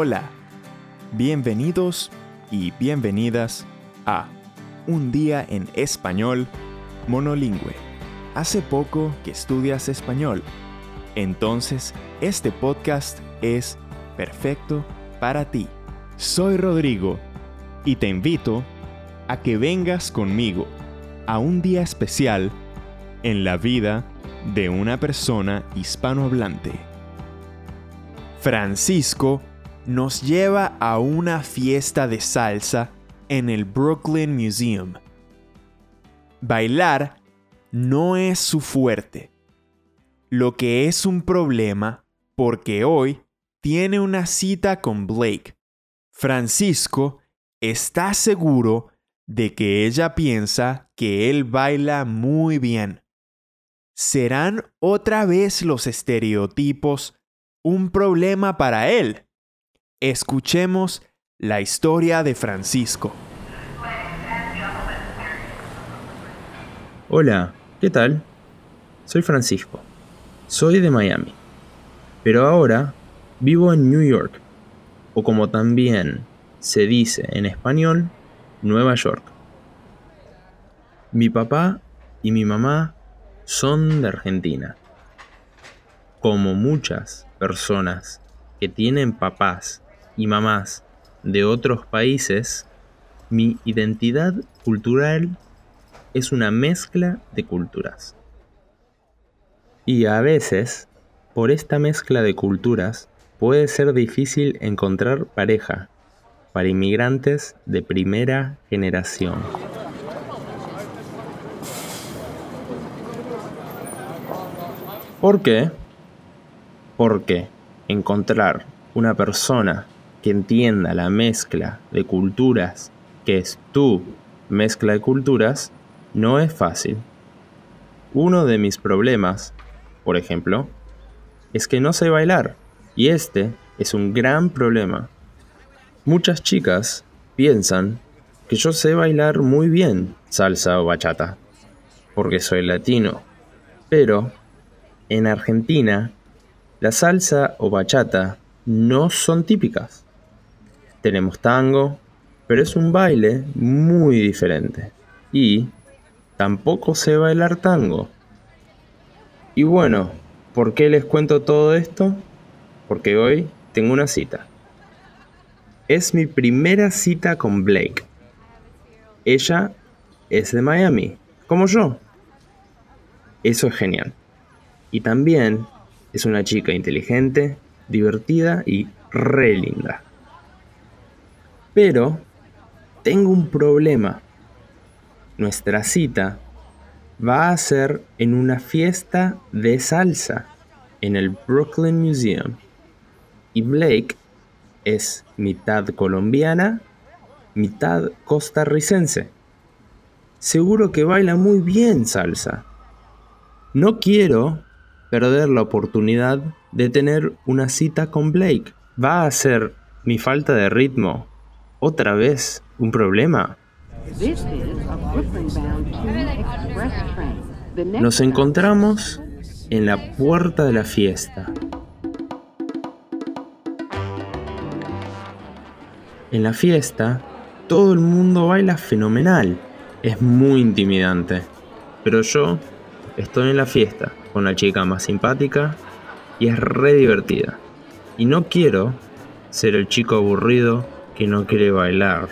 Hola, bienvenidos y bienvenidas a Un día en español monolingüe. Hace poco que estudias español, entonces este podcast es perfecto para ti. Soy Rodrigo y te invito a que vengas conmigo a un día especial en la vida de una persona hispanohablante. Francisco nos lleva a una fiesta de salsa en el Brooklyn Museum. Bailar no es su fuerte, lo que es un problema porque hoy tiene una cita con Blake. Francisco está seguro de que ella piensa que él baila muy bien. ¿Serán otra vez los estereotipos un problema para él? Escuchemos la historia de Francisco. Hola, ¿qué tal? Soy Francisco. Soy de Miami. Pero ahora vivo en New York, o como también se dice en español, Nueva York. Mi papá y mi mamá son de Argentina. Como muchas personas que tienen papás y mamás de otros países, mi identidad cultural es una mezcla de culturas. Y a veces, por esta mezcla de culturas, puede ser difícil encontrar pareja para inmigrantes de primera generación. ¿Por qué? Porque encontrar una persona que entienda la mezcla de culturas, que es tu mezcla de culturas, no es fácil. Uno de mis problemas, por ejemplo, es que no sé bailar, y este es un gran problema. Muchas chicas piensan que yo sé bailar muy bien salsa o bachata, porque soy latino, pero en Argentina la salsa o bachata no son típicas. Tenemos tango, pero es un baile muy diferente. Y tampoco sé bailar tango. Y bueno, ¿por qué les cuento todo esto? Porque hoy tengo una cita. Es mi primera cita con Blake. Ella es de Miami, como yo. Eso es genial. Y también es una chica inteligente, divertida y re linda. Pero tengo un problema. Nuestra cita va a ser en una fiesta de salsa en el Brooklyn Museum. Y Blake es mitad colombiana, mitad costarricense. Seguro que baila muy bien salsa. No quiero perder la oportunidad de tener una cita con Blake. ¿Va a ser mi falta de ritmo otra vez un problema? Nos encontramos en la puerta de la fiesta. En la fiesta, todo el mundo baila fenomenal. Es muy intimidante. Pero yo estoy en la fiesta con la chica más simpática y es re divertida. Y no quiero ser el chico aburrido que no quiere bailar.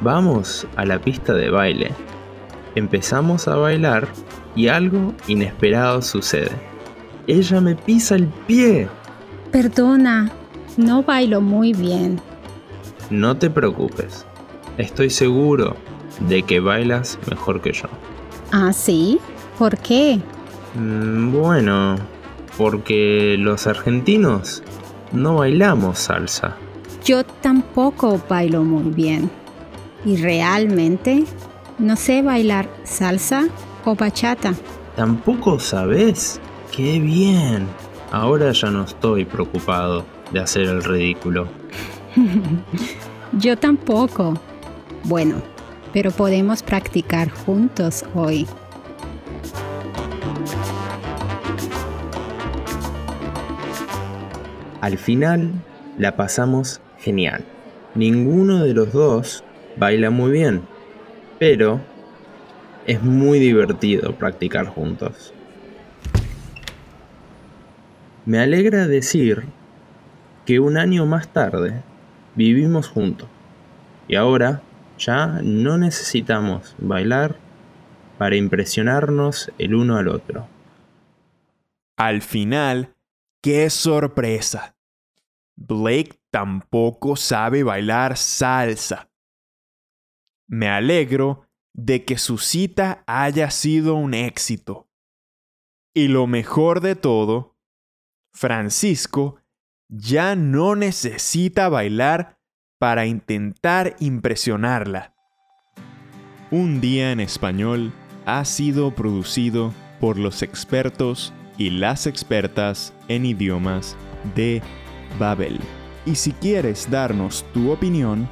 Vamos a la pista de baile. Empezamos a bailar y algo inesperado sucede. Ella me pisa el pie. Perdona, no bailo muy bien. No te preocupes. Estoy seguro de que bailas mejor que yo. ¿Ah, sí? ¿Por qué? Mm, bueno, porque los argentinos no bailamos salsa. Yo tampoco bailo muy bien. Y realmente no sé bailar salsa o bachata. ¿Tampoco sabes? ¡Qué bien! Ahora ya no estoy preocupado de hacer el ridículo. Yo tampoco. Bueno, pero podemos practicar juntos hoy. Al final, la pasamos genial. Ninguno de los dos baila muy bien, pero es muy divertido practicar juntos. Me alegra decir que un año más tarde vivimos juntos y ahora ya no necesitamos bailar para impresionarnos el uno al otro. Al final, ¡qué sorpresa! Blake tampoco sabe bailar salsa. Me alegro de que su cita haya sido un éxito. Y lo mejor de todo, Francisco ya no necesita bailar para intentar impresionarla. Un día en español ha sido producido por los expertos y las expertas en idiomas de Babel. Y si quieres darnos tu opinión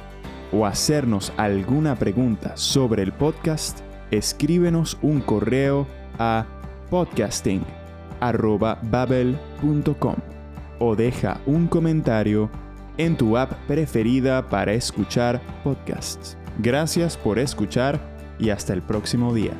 o hacernos alguna pregunta sobre el podcast, escríbenos un correo a podcasting.babel.com o deja un comentario en tu app preferida para escuchar podcasts. Gracias por escuchar y hasta el próximo día.